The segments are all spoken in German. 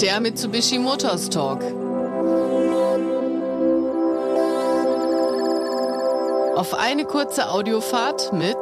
Der Mitsubishi Motors Talk. Auf eine kurze Audiofahrt mit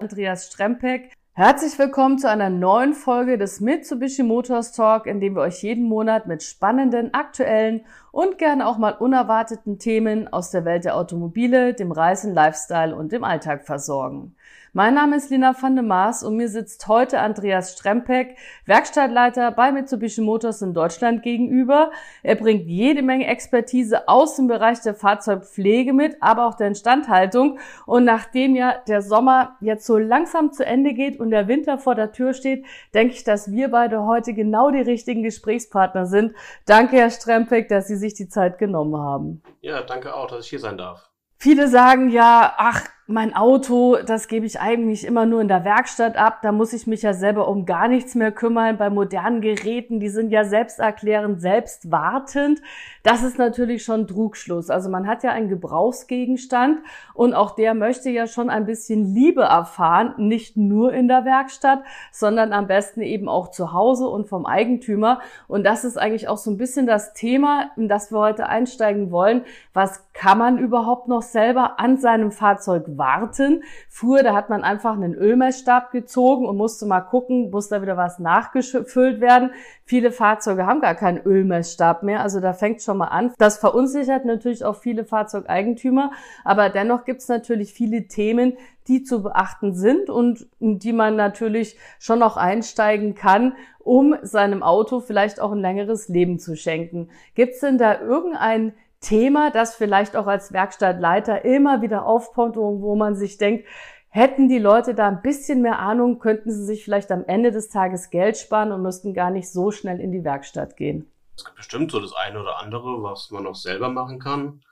Andreas Strempek. Herzlich willkommen zu einer neuen Folge des Mitsubishi Motors Talk, in dem wir euch jeden Monat mit spannenden, aktuellen und gerne auch mal unerwarteten Themen aus der Welt der Automobile, dem Reisen, Lifestyle und dem Alltag versorgen. Mein Name ist Lina van de Maas und mir sitzt heute Andreas Strempek, Werkstattleiter bei Mitsubishi Motors in Deutschland gegenüber. Er bringt jede Menge Expertise aus dem Bereich der Fahrzeugpflege mit, aber auch der Instandhaltung. Und nachdem ja der Sommer jetzt so langsam zu Ende geht und der Winter vor der Tür steht, denke ich, dass wir beide heute genau die richtigen Gesprächspartner sind. Danke, Herr Strempek, dass Sie sich die Zeit genommen haben. Ja, danke auch, dass ich hier sein darf. Viele sagen ja, ach, mein Auto, das gebe ich eigentlich immer nur in der Werkstatt ab. Da muss ich mich ja selber um gar nichts mehr kümmern. Bei modernen Geräten, die sind ja selbsterklärend, selbstwartend. Das ist natürlich schon Trugschluss. Also man hat ja einen Gebrauchsgegenstand und auch der möchte ja schon ein bisschen Liebe erfahren, nicht nur in der Werkstatt, sondern am besten eben auch zu Hause und vom Eigentümer. Und das ist eigentlich auch so ein bisschen das Thema, in das wir heute einsteigen wollen. Was kann man überhaupt noch selber an seinem Fahrzeug warten. Früher, da hat man einfach einen Ölmessstab gezogen und musste mal gucken, muss da wieder was nachgefüllt werden. Viele Fahrzeuge haben gar keinen Ölmessstab mehr, also da fängt schon mal an. Das verunsichert natürlich auch viele Fahrzeugeigentümer, aber dennoch gibt es natürlich viele Themen, die zu beachten sind und die man natürlich schon noch einsteigen kann, um seinem Auto vielleicht auch ein längeres Leben zu schenken. Gibt es denn da irgendein Thema, das vielleicht auch als Werkstattleiter immer wieder aufkommt, wo man sich denkt, hätten die Leute da ein bisschen mehr Ahnung, könnten sie sich vielleicht am Ende des Tages Geld sparen und müssten gar nicht so schnell in die Werkstatt gehen. Es gibt bestimmt so das eine oder andere, was man auch selber machen kann,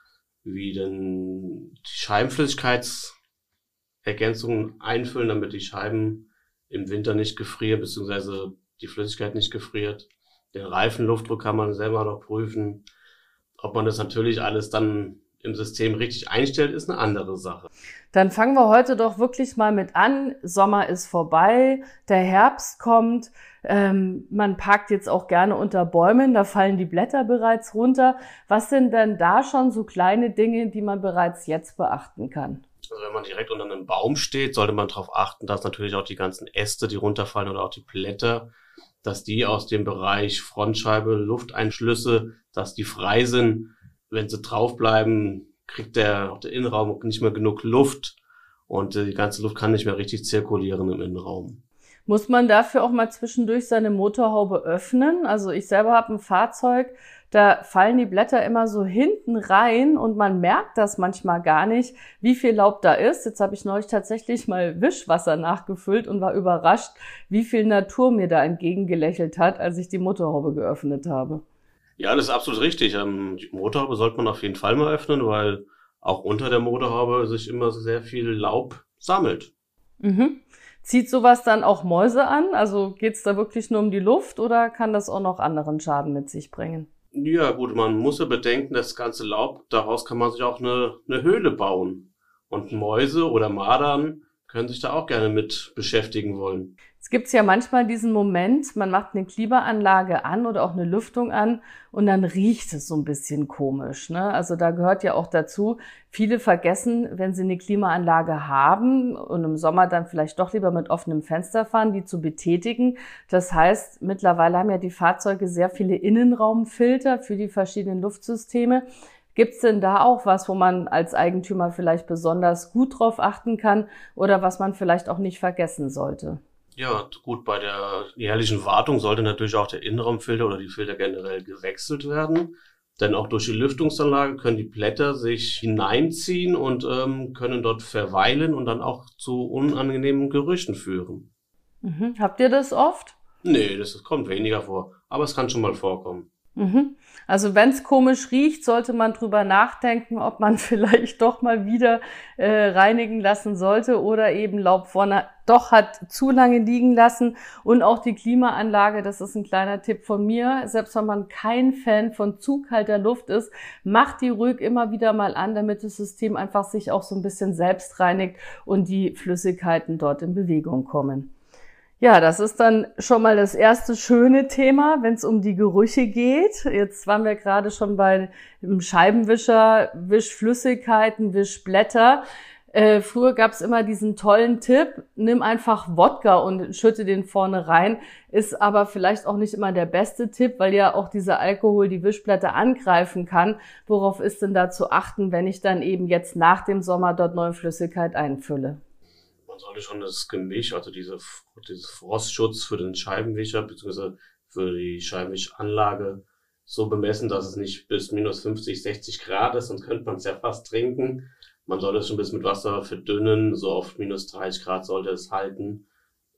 wie denn die Scheibenflüssigkeitsergänzungen einfüllen, damit die Scheiben im Winter nicht gefrieren, beziehungsweise die Flüssigkeit nicht gefriert. Den Reifenluftdruck kann man selber noch prüfen. Ob man das natürlich alles dann im System richtig einstellt, ist eine andere Sache. Dann fangen wir heute doch wirklich mal mit an. Sommer ist vorbei, der Herbst kommt. Ähm, man parkt jetzt auch gerne unter Bäumen, da fallen die Blätter bereits runter. Was sind denn da schon so kleine Dinge, die man bereits jetzt beachten kann? Also wenn man direkt unter einem Baum steht, sollte man darauf achten, dass natürlich auch die ganzen Äste, die runterfallen oder auch die Blätter, dass die aus dem Bereich Frontscheibe, Lufteinschlüsse, dass die frei sind. Wenn sie draufbleiben, kriegt der, der Innenraum nicht mehr genug Luft und die ganze Luft kann nicht mehr richtig zirkulieren im Innenraum. Muss man dafür auch mal zwischendurch seine Motorhaube öffnen? Also ich selber habe ein Fahrzeug, da fallen die Blätter immer so hinten rein und man merkt das manchmal gar nicht, wie viel Laub da ist. Jetzt habe ich neulich tatsächlich mal Wischwasser nachgefüllt und war überrascht, wie viel Natur mir da entgegengelächelt hat, als ich die Motorhaube geöffnet habe. Ja, das ist absolut richtig. Ähm, die Motorhaube sollte man auf jeden Fall mal öffnen, weil auch unter der Motorhaube sich immer sehr viel Laub sammelt. Mhm. Zieht sowas dann auch Mäuse an? Also geht es da wirklich nur um die Luft oder kann das auch noch anderen Schaden mit sich bringen? Ja, gut, man muss ja bedenken, das ganze Laub, daraus kann man sich auch eine, eine Höhle bauen. Und Mäuse oder Madern können sich da auch gerne mit beschäftigen wollen. Es gibt ja manchmal diesen Moment, man macht eine Klimaanlage an oder auch eine Lüftung an und dann riecht es so ein bisschen komisch. Ne? Also da gehört ja auch dazu, viele vergessen, wenn sie eine Klimaanlage haben und im Sommer dann vielleicht doch lieber mit offenem Fenster fahren, die zu betätigen. Das heißt, mittlerweile haben ja die Fahrzeuge sehr viele Innenraumfilter für die verschiedenen Luftsysteme. Gibt's denn da auch was, wo man als Eigentümer vielleicht besonders gut drauf achten kann oder was man vielleicht auch nicht vergessen sollte? Ja, gut, bei der jährlichen Wartung sollte natürlich auch der Innenraumfilter oder die Filter generell gewechselt werden. Denn auch durch die Lüftungsanlage können die Blätter sich hineinziehen und ähm, können dort verweilen und dann auch zu unangenehmen Gerüchen führen. Mhm. Habt ihr das oft? Nee, das kommt weniger vor. Aber es kann schon mal vorkommen. Mhm. Also wenn es komisch riecht, sollte man drüber nachdenken, ob man vielleicht doch mal wieder äh, reinigen lassen sollte oder eben Laub vorne doch hat zu lange liegen lassen. Und auch die Klimaanlage, das ist ein kleiner Tipp von mir. Selbst wenn man kein Fan von zu kalter Luft ist, macht die ruhig immer wieder mal an, damit das System einfach sich auch so ein bisschen selbst reinigt und die Flüssigkeiten dort in Bewegung kommen. Ja, das ist dann schon mal das erste schöne Thema, wenn es um die Gerüche geht. Jetzt waren wir gerade schon bei dem Scheibenwischer, Wischflüssigkeiten, Wischblätter. Äh, früher gab es immer diesen tollen Tipp, nimm einfach Wodka und schütte den vorne rein. Ist aber vielleicht auch nicht immer der beste Tipp, weil ja auch dieser Alkohol die Wischblätter angreifen kann. Worauf ist denn da zu achten, wenn ich dann eben jetzt nach dem Sommer dort neue Flüssigkeit einfülle? Man sollte schon das Gemisch, also diese, dieses Frostschutz für den Scheibenwischer bzw. für die Scheibenwischanlage so bemessen, dass es nicht bis minus 50, 60 Grad ist, sonst könnte man es ja fast trinken. Man sollte es schon ein bisschen mit Wasser verdünnen, so auf minus 30 Grad sollte es halten.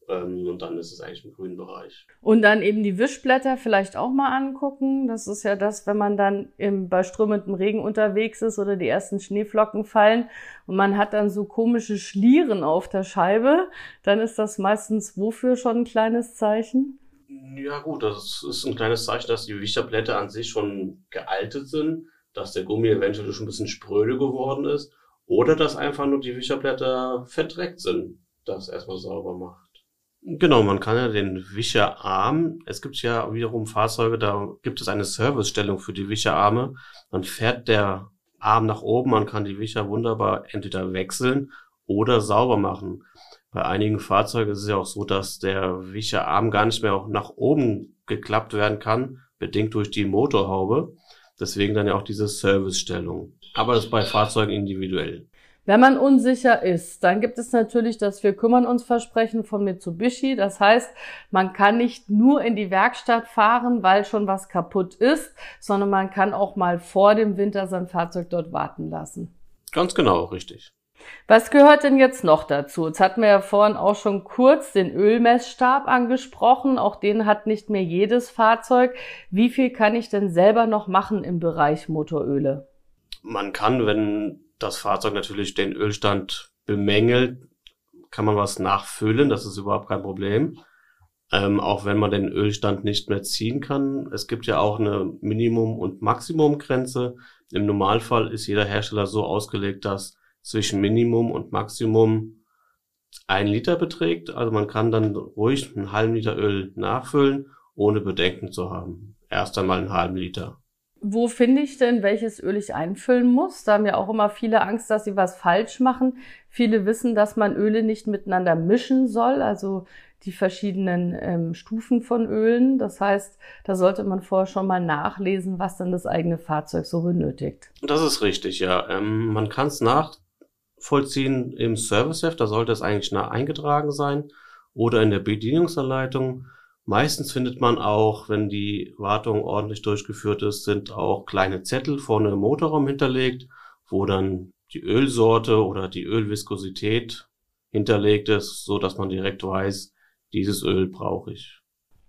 Ähm, und dann ist es eigentlich im grünen Bereich. Und dann eben die Wischblätter vielleicht auch mal angucken. Das ist ja das, wenn man dann im, bei strömendem Regen unterwegs ist oder die ersten Schneeflocken fallen und man hat dann so komische Schlieren auf der Scheibe, dann ist das meistens wofür schon ein kleines Zeichen? Ja gut, das ist ein kleines Zeichen, dass die Wischerblätter an sich schon gealtet sind, dass der Gummi eventuell schon ein bisschen spröde geworden ist oder dass einfach nur die Wischerblätter verdreckt sind, das erstmal sauber macht. Genau, man kann ja den Wischerarm, es gibt ja wiederum Fahrzeuge, da gibt es eine Servicestellung für die Wischerarme. Dann fährt der Arm nach oben, man kann die Wischer wunderbar entweder wechseln oder sauber machen. Bei einigen Fahrzeugen ist es ja auch so, dass der Wischerarm gar nicht mehr auch nach oben geklappt werden kann, bedingt durch die Motorhaube. Deswegen dann ja auch diese Servicestellung. Aber das ist bei Fahrzeugen individuell. Wenn man unsicher ist, dann gibt es natürlich das Wir kümmern uns Versprechen von Mitsubishi. Das heißt, man kann nicht nur in die Werkstatt fahren, weil schon was kaputt ist, sondern man kann auch mal vor dem Winter sein Fahrzeug dort warten lassen. Ganz genau, richtig. Was gehört denn jetzt noch dazu? Jetzt hatten wir ja vorhin auch schon kurz den Ölmessstab angesprochen. Auch den hat nicht mehr jedes Fahrzeug. Wie viel kann ich denn selber noch machen im Bereich Motoröle? Man kann, wenn das Fahrzeug natürlich den Ölstand bemängelt, kann man was nachfüllen. Das ist überhaupt kein Problem. Ähm, auch wenn man den Ölstand nicht mehr ziehen kann. Es gibt ja auch eine Minimum- und Maximumgrenze. Im Normalfall ist jeder Hersteller so ausgelegt, dass zwischen Minimum und Maximum ein Liter beträgt. Also man kann dann ruhig einen halben Liter Öl nachfüllen, ohne Bedenken zu haben. Erst einmal einen halben Liter. Wo finde ich denn, welches Öl ich einfüllen muss? Da haben ja auch immer viele Angst, dass sie was falsch machen. Viele wissen, dass man Öle nicht miteinander mischen soll, also die verschiedenen ähm, Stufen von Ölen. Das heißt, da sollte man vorher schon mal nachlesen, was dann das eigene Fahrzeug so benötigt. Das ist richtig, ja. Ähm, man kann es nachvollziehen im Serviceheft, da sollte es eigentlich nah eingetragen sein, oder in der Bedienungsanleitung. Meistens findet man auch, wenn die Wartung ordentlich durchgeführt ist, sind auch kleine Zettel vorne im Motorraum hinterlegt, wo dann die Ölsorte oder die Ölviskosität hinterlegt ist, so dass man direkt weiß, dieses Öl brauche ich.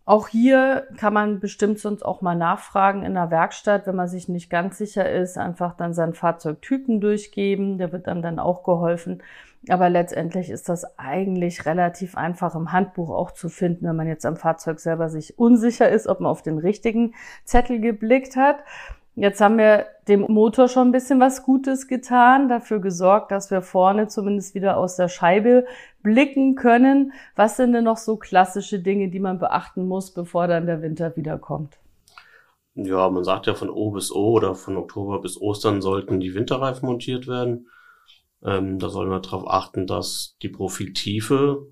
Auch hier kann man bestimmt sonst auch mal nachfragen in der Werkstatt, wenn man sich nicht ganz sicher ist, einfach dann seinen Fahrzeugtypen durchgeben, der wird dann dann auch geholfen. Aber letztendlich ist das eigentlich relativ einfach im Handbuch auch zu finden, wenn man jetzt am Fahrzeug selber sich unsicher ist, ob man auf den richtigen Zettel geblickt hat. Jetzt haben wir dem Motor schon ein bisschen was Gutes getan, dafür gesorgt, dass wir vorne zumindest wieder aus der Scheibe blicken können. Was sind denn noch so klassische Dinge, die man beachten muss, bevor dann der Winter wiederkommt? Ja, man sagt ja von O bis O oder von Oktober bis Ostern sollten die Winterreifen montiert werden. Ähm, da soll man darauf achten, dass die Profiltiefe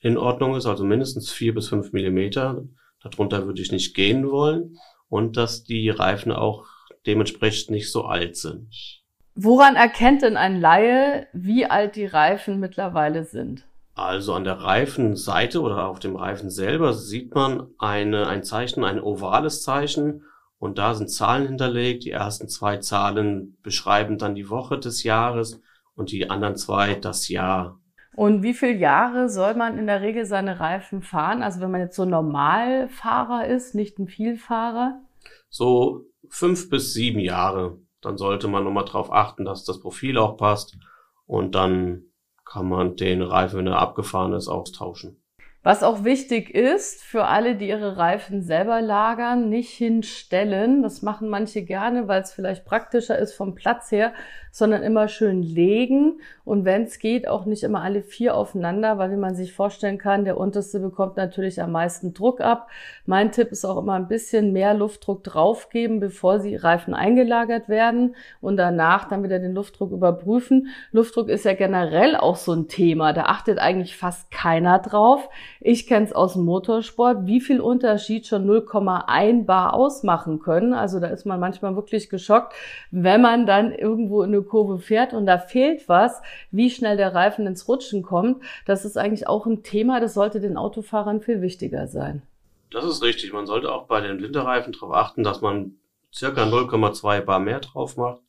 in Ordnung ist, also mindestens vier bis fünf Millimeter. Darunter würde ich nicht gehen wollen. Und dass die Reifen auch dementsprechend nicht so alt sind. Woran erkennt denn ein Laie, wie alt die Reifen mittlerweile sind? Also an der Reifenseite oder auf dem Reifen selber sieht man eine, ein Zeichen, ein ovales Zeichen und da sind Zahlen hinterlegt. Die ersten zwei Zahlen beschreiben dann die Woche des Jahres und die anderen zwei das Jahr. Und wie viele Jahre soll man in der Regel seine Reifen fahren? Also wenn man jetzt so Normalfahrer ist, nicht ein Vielfahrer? So fünf bis sieben Jahre. Dann sollte man nochmal drauf achten, dass das Profil auch passt. Und dann kann man den Reifen, wenn er abgefahren ist, austauschen. Was auch wichtig ist, für alle, die ihre Reifen selber lagern, nicht hinstellen. Das machen manche gerne, weil es vielleicht praktischer ist vom Platz her, sondern immer schön legen und wenn es geht, auch nicht immer alle vier aufeinander, weil wie man sich vorstellen kann, der unterste bekommt natürlich am meisten Druck ab. Mein Tipp ist auch immer ein bisschen mehr Luftdruck draufgeben, bevor sie Reifen eingelagert werden und danach dann wieder den Luftdruck überprüfen. Luftdruck ist ja generell auch so ein Thema, da achtet eigentlich fast keiner drauf. Ich kenne es aus dem Motorsport, wie viel Unterschied schon 0,1 Bar ausmachen können. Also da ist man manchmal wirklich geschockt, wenn man dann irgendwo in eine Kurve fährt und da fehlt was, wie schnell der Reifen ins Rutschen kommt. Das ist eigentlich auch ein Thema, das sollte den Autofahrern viel wichtiger sein. Das ist richtig. Man sollte auch bei den Winterreifen darauf achten, dass man circa 0,2 Bar mehr drauf macht.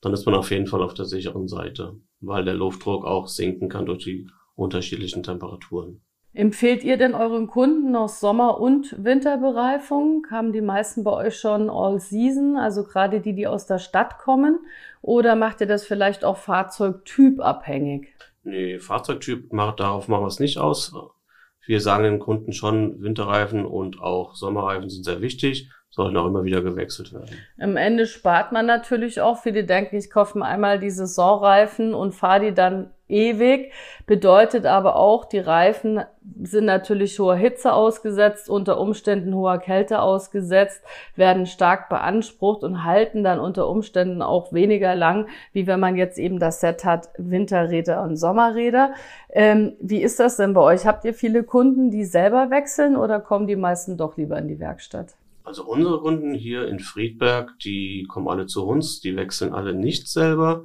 Dann ist man auf jeden Fall auf der sicheren Seite, weil der Luftdruck auch sinken kann durch die unterschiedlichen Temperaturen. Empfehlt ihr denn euren Kunden noch Sommer- und Winterbereifung? Haben die meisten bei euch schon All Season, also gerade die, die aus der Stadt kommen? Oder macht ihr das vielleicht auch fahrzeugtypabhängig? Nee, Fahrzeugtyp macht, darauf machen wir es nicht aus. Wir sagen den Kunden schon, Winterreifen und auch Sommerreifen sind sehr wichtig sollten auch immer wieder gewechselt werden. Am Ende spart man natürlich auch. Viele denken, ich kaufe mir einmal die Saisonreifen und fahre die dann ewig. Bedeutet aber auch, die Reifen sind natürlich hoher Hitze ausgesetzt, unter Umständen hoher Kälte ausgesetzt, werden stark beansprucht und halten dann unter Umständen auch weniger lang, wie wenn man jetzt eben das Set hat, Winterräder und Sommerräder. Ähm, wie ist das denn bei euch? Habt ihr viele Kunden, die selber wechseln oder kommen die meisten doch lieber in die Werkstatt? Also unsere Kunden hier in Friedberg, die kommen alle zu uns, die wechseln alle nicht selber.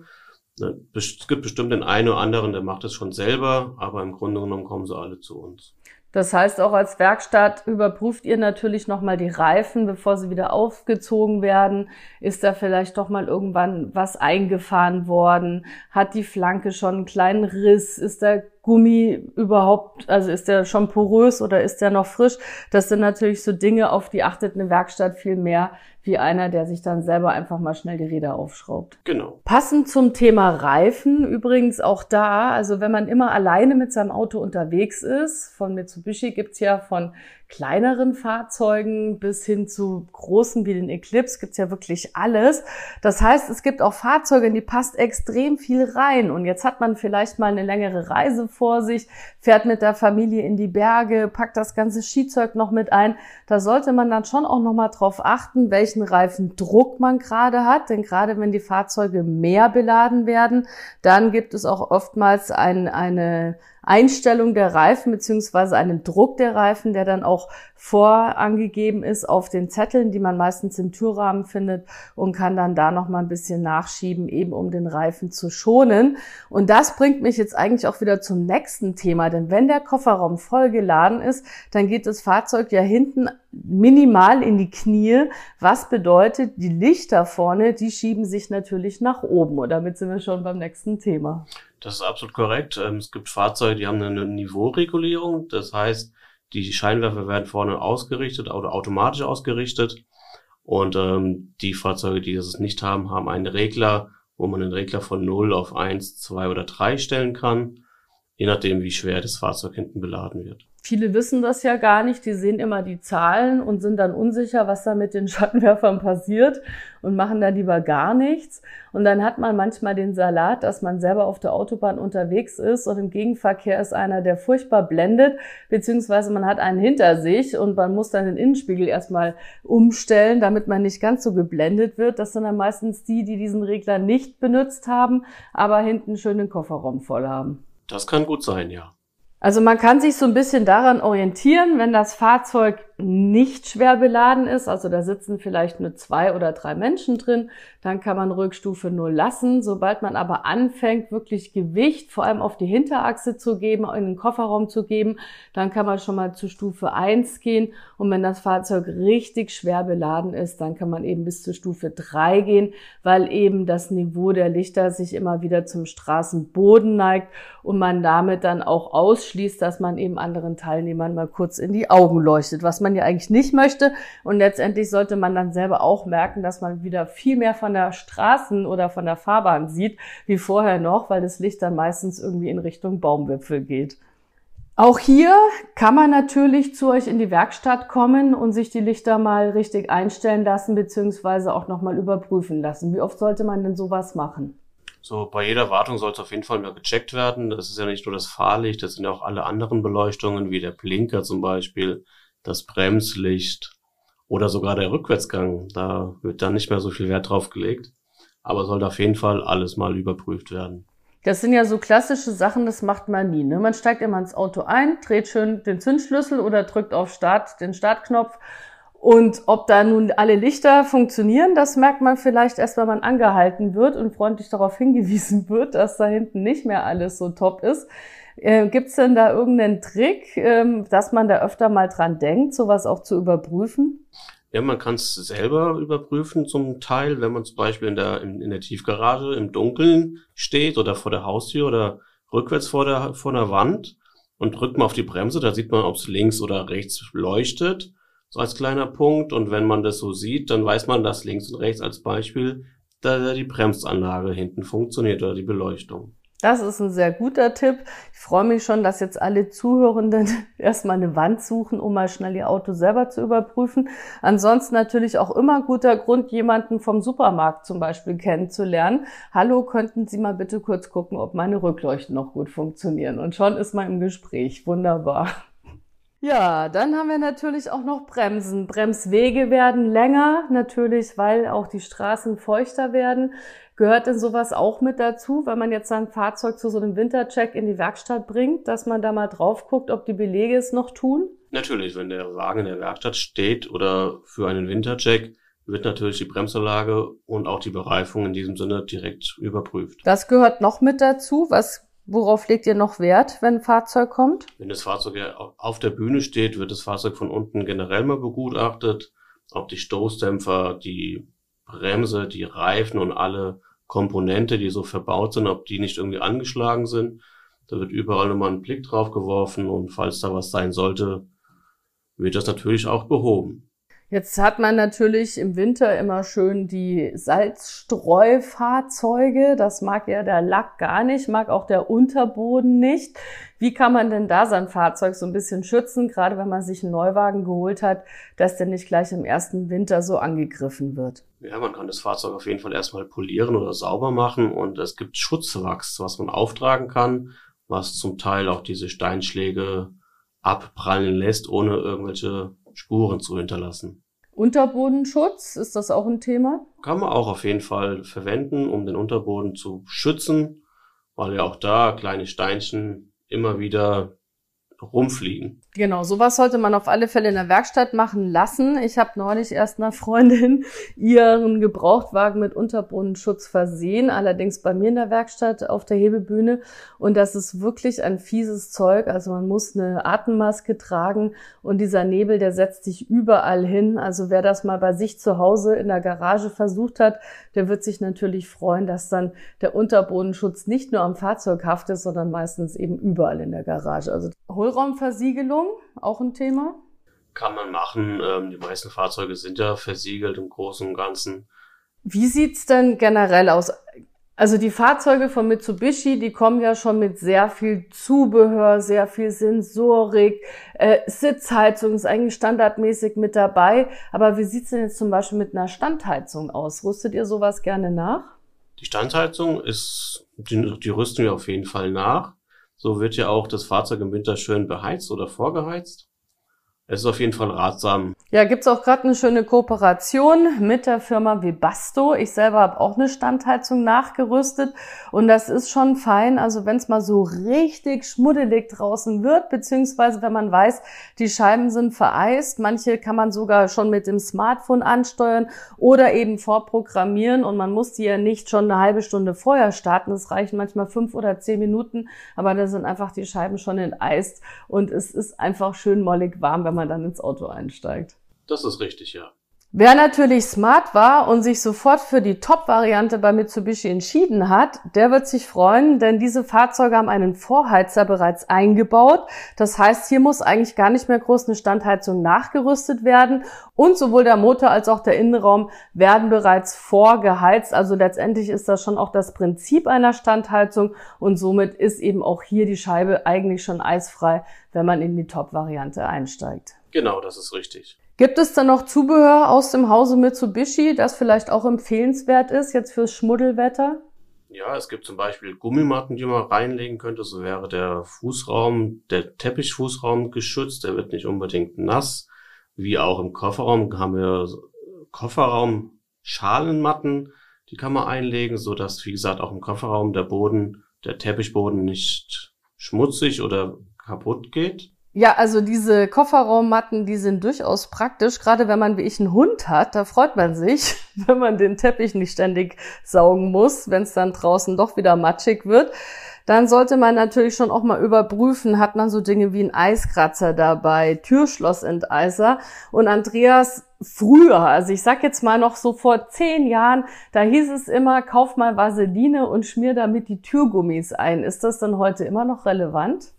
Ne, es gibt bestimmt den einen oder anderen, der macht es schon selber, aber im Grunde genommen kommen sie alle zu uns. Das heißt, auch als Werkstatt überprüft ihr natürlich nochmal die Reifen, bevor sie wieder aufgezogen werden. Ist da vielleicht doch mal irgendwann was eingefahren worden? Hat die Flanke schon einen kleinen Riss? Ist der Gummi überhaupt, also ist der schon porös oder ist der noch frisch? Das sind natürlich so Dinge, auf die achtet eine Werkstatt viel mehr, wie einer, der sich dann selber einfach mal schnell die Räder aufschraubt. Genau. Passend zum Thema Reifen übrigens auch da, also wenn man immer alleine mit seinem Auto unterwegs ist, von Mitsubishi gibt's ja von kleineren Fahrzeugen bis hin zu großen wie den Eclipse gibt's ja wirklich alles. Das heißt, es gibt auch Fahrzeuge, in die passt extrem viel rein. Und jetzt hat man vielleicht mal eine längere Reise vor sich, fährt mit der Familie in die Berge, packt das ganze Skizeug noch mit ein. Da sollte man dann schon auch nochmal drauf achten, welchen Reifendruck man gerade hat. Denn gerade wenn die Fahrzeuge mehr beladen werden, dann gibt es auch oftmals ein, eine Einstellung der Reifen beziehungsweise einen Druck der Reifen, der dann auch vorangegeben ist auf den Zetteln, die man meistens im Türrahmen findet und kann dann da noch mal ein bisschen nachschieben, eben um den Reifen zu schonen. Und das bringt mich jetzt eigentlich auch wieder zum nächsten Thema, denn wenn der Kofferraum voll geladen ist, dann geht das Fahrzeug ja hinten minimal in die Knie, was bedeutet, die Lichter vorne, die schieben sich natürlich nach oben. Und damit sind wir schon beim nächsten Thema. Das ist absolut korrekt. Ähm, es gibt Fahrzeuge, die haben eine Niveauregulierung. Das heißt, die Scheinwerfer werden vorne ausgerichtet oder automatisch ausgerichtet. Und ähm, die Fahrzeuge, die das nicht haben, haben einen Regler, wo man den Regler von 0 auf 1, 2 oder 3 stellen kann, je nachdem, wie schwer das Fahrzeug hinten beladen wird. Viele wissen das ja gar nicht, die sehen immer die Zahlen und sind dann unsicher, was da mit den Schattenwerfern passiert und machen da lieber gar nichts. Und dann hat man manchmal den Salat, dass man selber auf der Autobahn unterwegs ist und im Gegenverkehr ist einer, der furchtbar blendet, beziehungsweise man hat einen hinter sich und man muss dann den Innenspiegel erstmal umstellen, damit man nicht ganz so geblendet wird. Das sind dann meistens die, die diesen Regler nicht benutzt haben, aber hinten schön den Kofferraum voll haben. Das kann gut sein, ja. Also man kann sich so ein bisschen daran orientieren, wenn das Fahrzeug nicht schwer beladen ist, also da sitzen vielleicht nur zwei oder drei Menschen drin, dann kann man Rückstufe 0 lassen. Sobald man aber anfängt, wirklich Gewicht vor allem auf die Hinterachse zu geben, in den Kofferraum zu geben, dann kann man schon mal zu Stufe 1 gehen. Und wenn das Fahrzeug richtig schwer beladen ist, dann kann man eben bis zur Stufe 3 gehen, weil eben das Niveau der Lichter sich immer wieder zum Straßenboden neigt und man damit dann auch ausschließt, dass man eben anderen Teilnehmern mal kurz in die Augen leuchtet, was man man ja eigentlich nicht möchte. Und letztendlich sollte man dann selber auch merken, dass man wieder viel mehr von der Straßen oder von der Fahrbahn sieht, wie vorher noch, weil das Licht dann meistens irgendwie in Richtung Baumwipfel geht. Auch hier kann man natürlich zu euch in die Werkstatt kommen und sich die Lichter mal richtig einstellen lassen, beziehungsweise auch nochmal überprüfen lassen. Wie oft sollte man denn sowas machen? So, bei jeder Wartung soll es auf jeden Fall mal gecheckt werden. Das ist ja nicht nur das Fahrlicht, das sind ja auch alle anderen Beleuchtungen, wie der Blinker zum Beispiel, das Bremslicht oder sogar der Rückwärtsgang. Da wird dann nicht mehr so viel Wert drauf gelegt. Aber sollte auf jeden Fall alles mal überprüft werden. Das sind ja so klassische Sachen, das macht man nie. Ne? Man steigt immer ins Auto ein, dreht schön den Zündschlüssel oder drückt auf Start, den Startknopf. Und ob da nun alle Lichter funktionieren, das merkt man vielleicht erst, wenn man angehalten wird und freundlich darauf hingewiesen wird, dass da hinten nicht mehr alles so top ist. Äh, Gibt es denn da irgendeinen Trick, ähm, dass man da öfter mal dran denkt, sowas auch zu überprüfen? Ja, man kann es selber überprüfen zum Teil, wenn man zum Beispiel in der, in, in, der Tiefgarage im Dunkeln steht oder vor der Haustür oder rückwärts vor der, vor der Wand und drückt mal auf die Bremse, da sieht man, ob es links oder rechts leuchtet, so als kleiner Punkt. Und wenn man das so sieht, dann weiß man, dass links und rechts als Beispiel da die Bremsanlage hinten funktioniert oder die Beleuchtung. Das ist ein sehr guter Tipp. Ich freue mich schon, dass jetzt alle Zuhörenden erstmal eine Wand suchen, um mal schnell ihr Auto selber zu überprüfen. Ansonsten natürlich auch immer guter Grund, jemanden vom Supermarkt zum Beispiel kennenzulernen. Hallo, könnten Sie mal bitte kurz gucken, ob meine Rückleuchten noch gut funktionieren? Und schon ist man im Gespräch. Wunderbar. Ja, dann haben wir natürlich auch noch Bremsen. Bremswege werden länger, natürlich, weil auch die Straßen feuchter werden. Gehört denn sowas auch mit dazu, wenn man jetzt sein Fahrzeug zu so einem Wintercheck in die Werkstatt bringt, dass man da mal drauf guckt, ob die Belege es noch tun? Natürlich, wenn der Wagen in der Werkstatt steht oder für einen Wintercheck, wird natürlich die Bremsanlage und auch die Bereifung in diesem Sinne direkt überprüft. Das gehört noch mit dazu. Was Worauf legt ihr noch Wert, wenn ein Fahrzeug kommt? Wenn das Fahrzeug auf der Bühne steht, wird das Fahrzeug von unten generell mal begutachtet, ob die Stoßdämpfer, die Bremse, die Reifen und alle Komponente, die so verbaut sind, ob die nicht irgendwie angeschlagen sind. Da wird überall nochmal ein Blick drauf geworfen und falls da was sein sollte, wird das natürlich auch behoben. Jetzt hat man natürlich im Winter immer schön die Salzstreufahrzeuge. Das mag ja der Lack gar nicht, mag auch der Unterboden nicht. Wie kann man denn da sein Fahrzeug so ein bisschen schützen, gerade wenn man sich einen Neuwagen geholt hat, dass der nicht gleich im ersten Winter so angegriffen wird? Ja, man kann das Fahrzeug auf jeden Fall erstmal polieren oder sauber machen und es gibt Schutzwachs, was man auftragen kann, was zum Teil auch diese Steinschläge abprallen lässt, ohne irgendwelche Spuren zu hinterlassen. Unterbodenschutz, ist das auch ein Thema? Kann man auch auf jeden Fall verwenden, um den Unterboden zu schützen, weil ja auch da kleine Steinchen immer wieder rumfliegen. Genau, sowas sollte man auf alle Fälle in der Werkstatt machen lassen. Ich habe neulich erst einer Freundin ihren Gebrauchtwagen mit Unterbodenschutz versehen, allerdings bei mir in der Werkstatt auf der Hebebühne. Und das ist wirklich ein fieses Zeug. Also man muss eine Atemmaske tragen und dieser Nebel, der setzt sich überall hin. Also wer das mal bei sich zu Hause in der Garage versucht hat, der wird sich natürlich freuen, dass dann der Unterbodenschutz nicht nur am Fahrzeug haftet, sondern meistens eben überall in der Garage. Also Hohlraumversiegelung, auch ein Thema? Kann man machen. Ähm, die meisten Fahrzeuge sind ja versiegelt im Großen und Ganzen. Wie sieht's denn generell aus? Also die Fahrzeuge von Mitsubishi, die kommen ja schon mit sehr viel Zubehör, sehr viel Sensorik, äh, Sitzheizung ist eigentlich standardmäßig mit dabei. Aber wie sieht's denn jetzt zum Beispiel mit einer Standheizung aus? Rüstet ihr sowas gerne nach? Die Standheizung ist, die, die rüsten wir auf jeden Fall nach. So wird ja auch das Fahrzeug im Winter schön beheizt oder vorgeheizt. Es ist auf jeden Fall ratsam. Ja, gibt's auch gerade eine schöne Kooperation mit der Firma Webasto. Ich selber habe auch eine Standheizung nachgerüstet und das ist schon fein. Also wenn es mal so richtig schmuddelig draußen wird, beziehungsweise wenn man weiß, die Scheiben sind vereist, manche kann man sogar schon mit dem Smartphone ansteuern oder eben vorprogrammieren und man muss die ja nicht schon eine halbe Stunde vorher starten. Es reichen manchmal fünf oder zehn Minuten, aber da sind einfach die Scheiben schon enteist und es ist einfach schön mollig warm, wenn man man dann ins Auto einsteigt. Das ist richtig, ja. Wer natürlich smart war und sich sofort für die Top-Variante bei Mitsubishi entschieden hat, der wird sich freuen, denn diese Fahrzeuge haben einen Vorheizer bereits eingebaut. Das heißt, hier muss eigentlich gar nicht mehr groß eine Standheizung nachgerüstet werden und sowohl der Motor als auch der Innenraum werden bereits vorgeheizt. Also letztendlich ist das schon auch das Prinzip einer Standheizung und somit ist eben auch hier die Scheibe eigentlich schon eisfrei, wenn man in die Top-Variante einsteigt. Genau, das ist richtig. Gibt es da noch Zubehör aus dem Hause Mitsubishi, das vielleicht auch empfehlenswert ist jetzt fürs Schmuddelwetter? Ja, es gibt zum Beispiel Gummimatten, die man reinlegen könnte. So wäre der Fußraum, der Teppichfußraum geschützt. Der wird nicht unbedingt nass. Wie auch im Kofferraum haben wir Kofferraum Schalenmatten, die kann man einlegen, so dass, wie gesagt, auch im Kofferraum der Boden, der Teppichboden nicht schmutzig oder kaputt geht. Ja, also diese Kofferraummatten, die sind durchaus praktisch, gerade wenn man wie ich einen Hund hat, da freut man sich, wenn man den Teppich nicht ständig saugen muss, wenn es dann draußen doch wieder matschig wird. Dann sollte man natürlich schon auch mal überprüfen, hat man so Dinge wie ein Eiskratzer dabei, Türschlossenteiser. Und Andreas, früher, also ich sag jetzt mal noch so vor zehn Jahren, da hieß es immer, kauf mal Vaseline und schmier damit die Türgummis ein. Ist das dann heute immer noch relevant?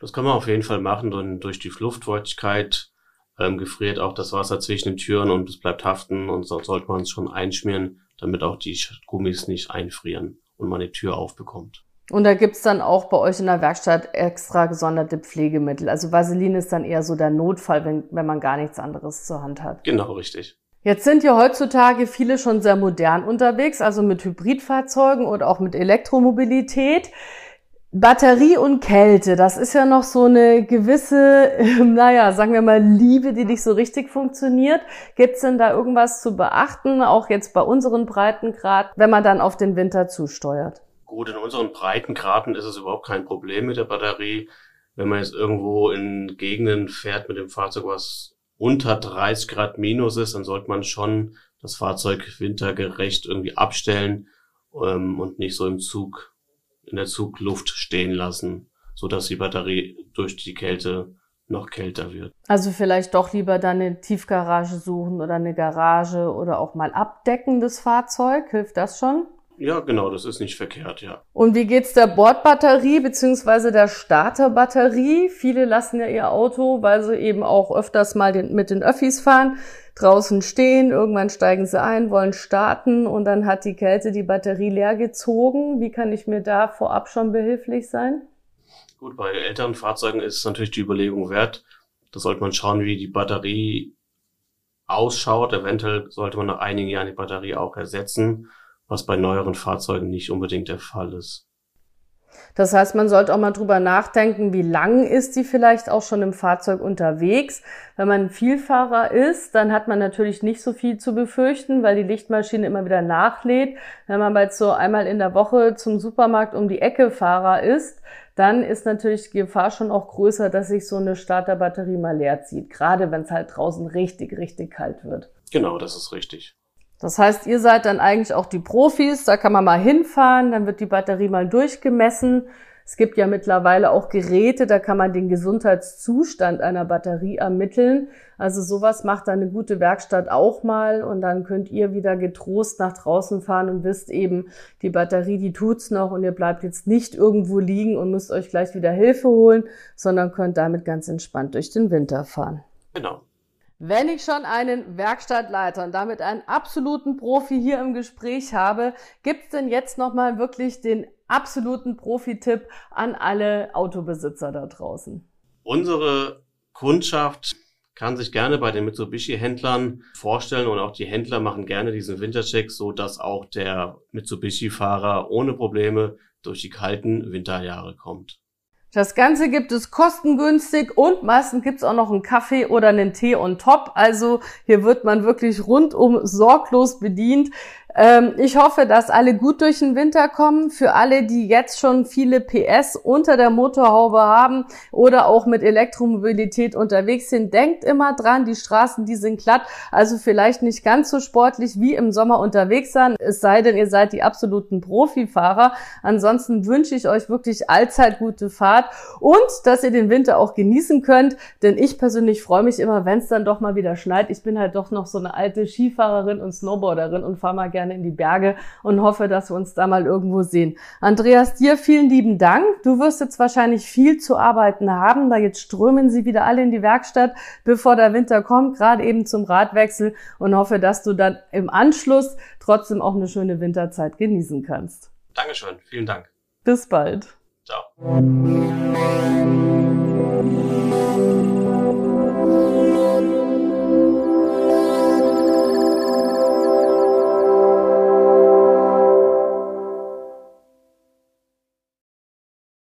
Das kann man auf jeden Fall machen, denn durch die Luftfeuchtigkeit ähm, gefriert auch das Wasser zwischen den Türen und es bleibt haften und so sollte man es schon einschmieren, damit auch die Gummis nicht einfrieren und man die Tür aufbekommt. Und da gibt's dann auch bei euch in der Werkstatt extra gesonderte Pflegemittel. Also Vaseline ist dann eher so der Notfall, wenn, wenn man gar nichts anderes zur Hand hat. Genau, richtig. Jetzt sind ja heutzutage viele schon sehr modern unterwegs, also mit Hybridfahrzeugen oder auch mit Elektromobilität. Batterie und Kälte, das ist ja noch so eine gewisse, naja, sagen wir mal, Liebe, die nicht so richtig funktioniert. Gibt's denn da irgendwas zu beachten, auch jetzt bei unseren Breitengraden, wenn man dann auf den Winter zusteuert? Gut, in unseren Breitengraden ist es überhaupt kein Problem mit der Batterie. Wenn man jetzt irgendwo in Gegenden fährt mit dem Fahrzeug, was unter 30 Grad minus ist, dann sollte man schon das Fahrzeug wintergerecht irgendwie abstellen ähm, und nicht so im Zug in der Zugluft stehen lassen, so dass die Batterie durch die Kälte noch kälter wird. Also vielleicht doch lieber dann eine Tiefgarage suchen oder eine Garage oder auch mal abdecken das Fahrzeug. Hilft das schon? Ja, genau, das ist nicht verkehrt, ja. Und wie geht's der Bordbatterie beziehungsweise der Starterbatterie? Viele lassen ja ihr Auto, weil sie eben auch öfters mal den, mit den Öffis fahren, draußen stehen, irgendwann steigen sie ein, wollen starten und dann hat die Kälte die Batterie leer gezogen. Wie kann ich mir da vorab schon behilflich sein? Gut, bei älteren Fahrzeugen ist es natürlich die Überlegung wert. Da sollte man schauen, wie die Batterie ausschaut. Eventuell sollte man nach einigen Jahren die Batterie auch ersetzen was bei neueren Fahrzeugen nicht unbedingt der Fall ist. Das heißt, man sollte auch mal drüber nachdenken, wie lang ist die vielleicht auch schon im Fahrzeug unterwegs. Wenn man Vielfahrer ist, dann hat man natürlich nicht so viel zu befürchten, weil die Lichtmaschine immer wieder nachlädt. Wenn man jetzt so einmal in der Woche zum Supermarkt um die Ecke Fahrer ist, dann ist natürlich die Gefahr schon auch größer, dass sich so eine Starterbatterie mal leer zieht. Gerade wenn es halt draußen richtig, richtig kalt wird. Genau, das ist richtig. Das heißt, ihr seid dann eigentlich auch die Profis, da kann man mal hinfahren, dann wird die Batterie mal durchgemessen. Es gibt ja mittlerweile auch Geräte, da kann man den Gesundheitszustand einer Batterie ermitteln. Also sowas macht eine gute Werkstatt auch mal und dann könnt ihr wieder getrost nach draußen fahren und wisst eben, die Batterie, die tut's noch und ihr bleibt jetzt nicht irgendwo liegen und müsst euch gleich wieder Hilfe holen, sondern könnt damit ganz entspannt durch den Winter fahren. Genau. Wenn ich schon einen Werkstattleiter und damit einen absoluten Profi hier im Gespräch habe, gibt's denn jetzt nochmal wirklich den absoluten Profi-Tipp an alle Autobesitzer da draußen? Unsere Kundschaft kann sich gerne bei den Mitsubishi-Händlern vorstellen und auch die Händler machen gerne diesen Wintercheck, so dass auch der Mitsubishi-Fahrer ohne Probleme durch die kalten Winterjahre kommt. Das Ganze gibt es kostengünstig und meistens gibt's auch noch einen Kaffee oder einen Tee on top. Also hier wird man wirklich rundum sorglos bedient. Ähm, ich hoffe, dass alle gut durch den Winter kommen. Für alle, die jetzt schon viele PS unter der Motorhaube haben oder auch mit Elektromobilität unterwegs sind, denkt immer dran, die Straßen, die sind glatt. Also vielleicht nicht ganz so sportlich wie im Sommer unterwegs sein. Es sei denn, ihr seid die absoluten Profifahrer. Ansonsten wünsche ich euch wirklich allzeit gute Fahrt und dass ihr den Winter auch genießen könnt. Denn ich persönlich freue mich immer, wenn es dann doch mal wieder schneit. Ich bin halt doch noch so eine alte Skifahrerin und Snowboarderin und fahre mal gerne gerne in die Berge und hoffe, dass wir uns da mal irgendwo sehen. Andreas, dir vielen lieben Dank. Du wirst jetzt wahrscheinlich viel zu arbeiten haben, da jetzt strömen sie wieder alle in die Werkstatt, bevor der Winter kommt, gerade eben zum Radwechsel und hoffe, dass du dann im Anschluss trotzdem auch eine schöne Winterzeit genießen kannst. Dankeschön, vielen Dank. Bis bald. Ciao.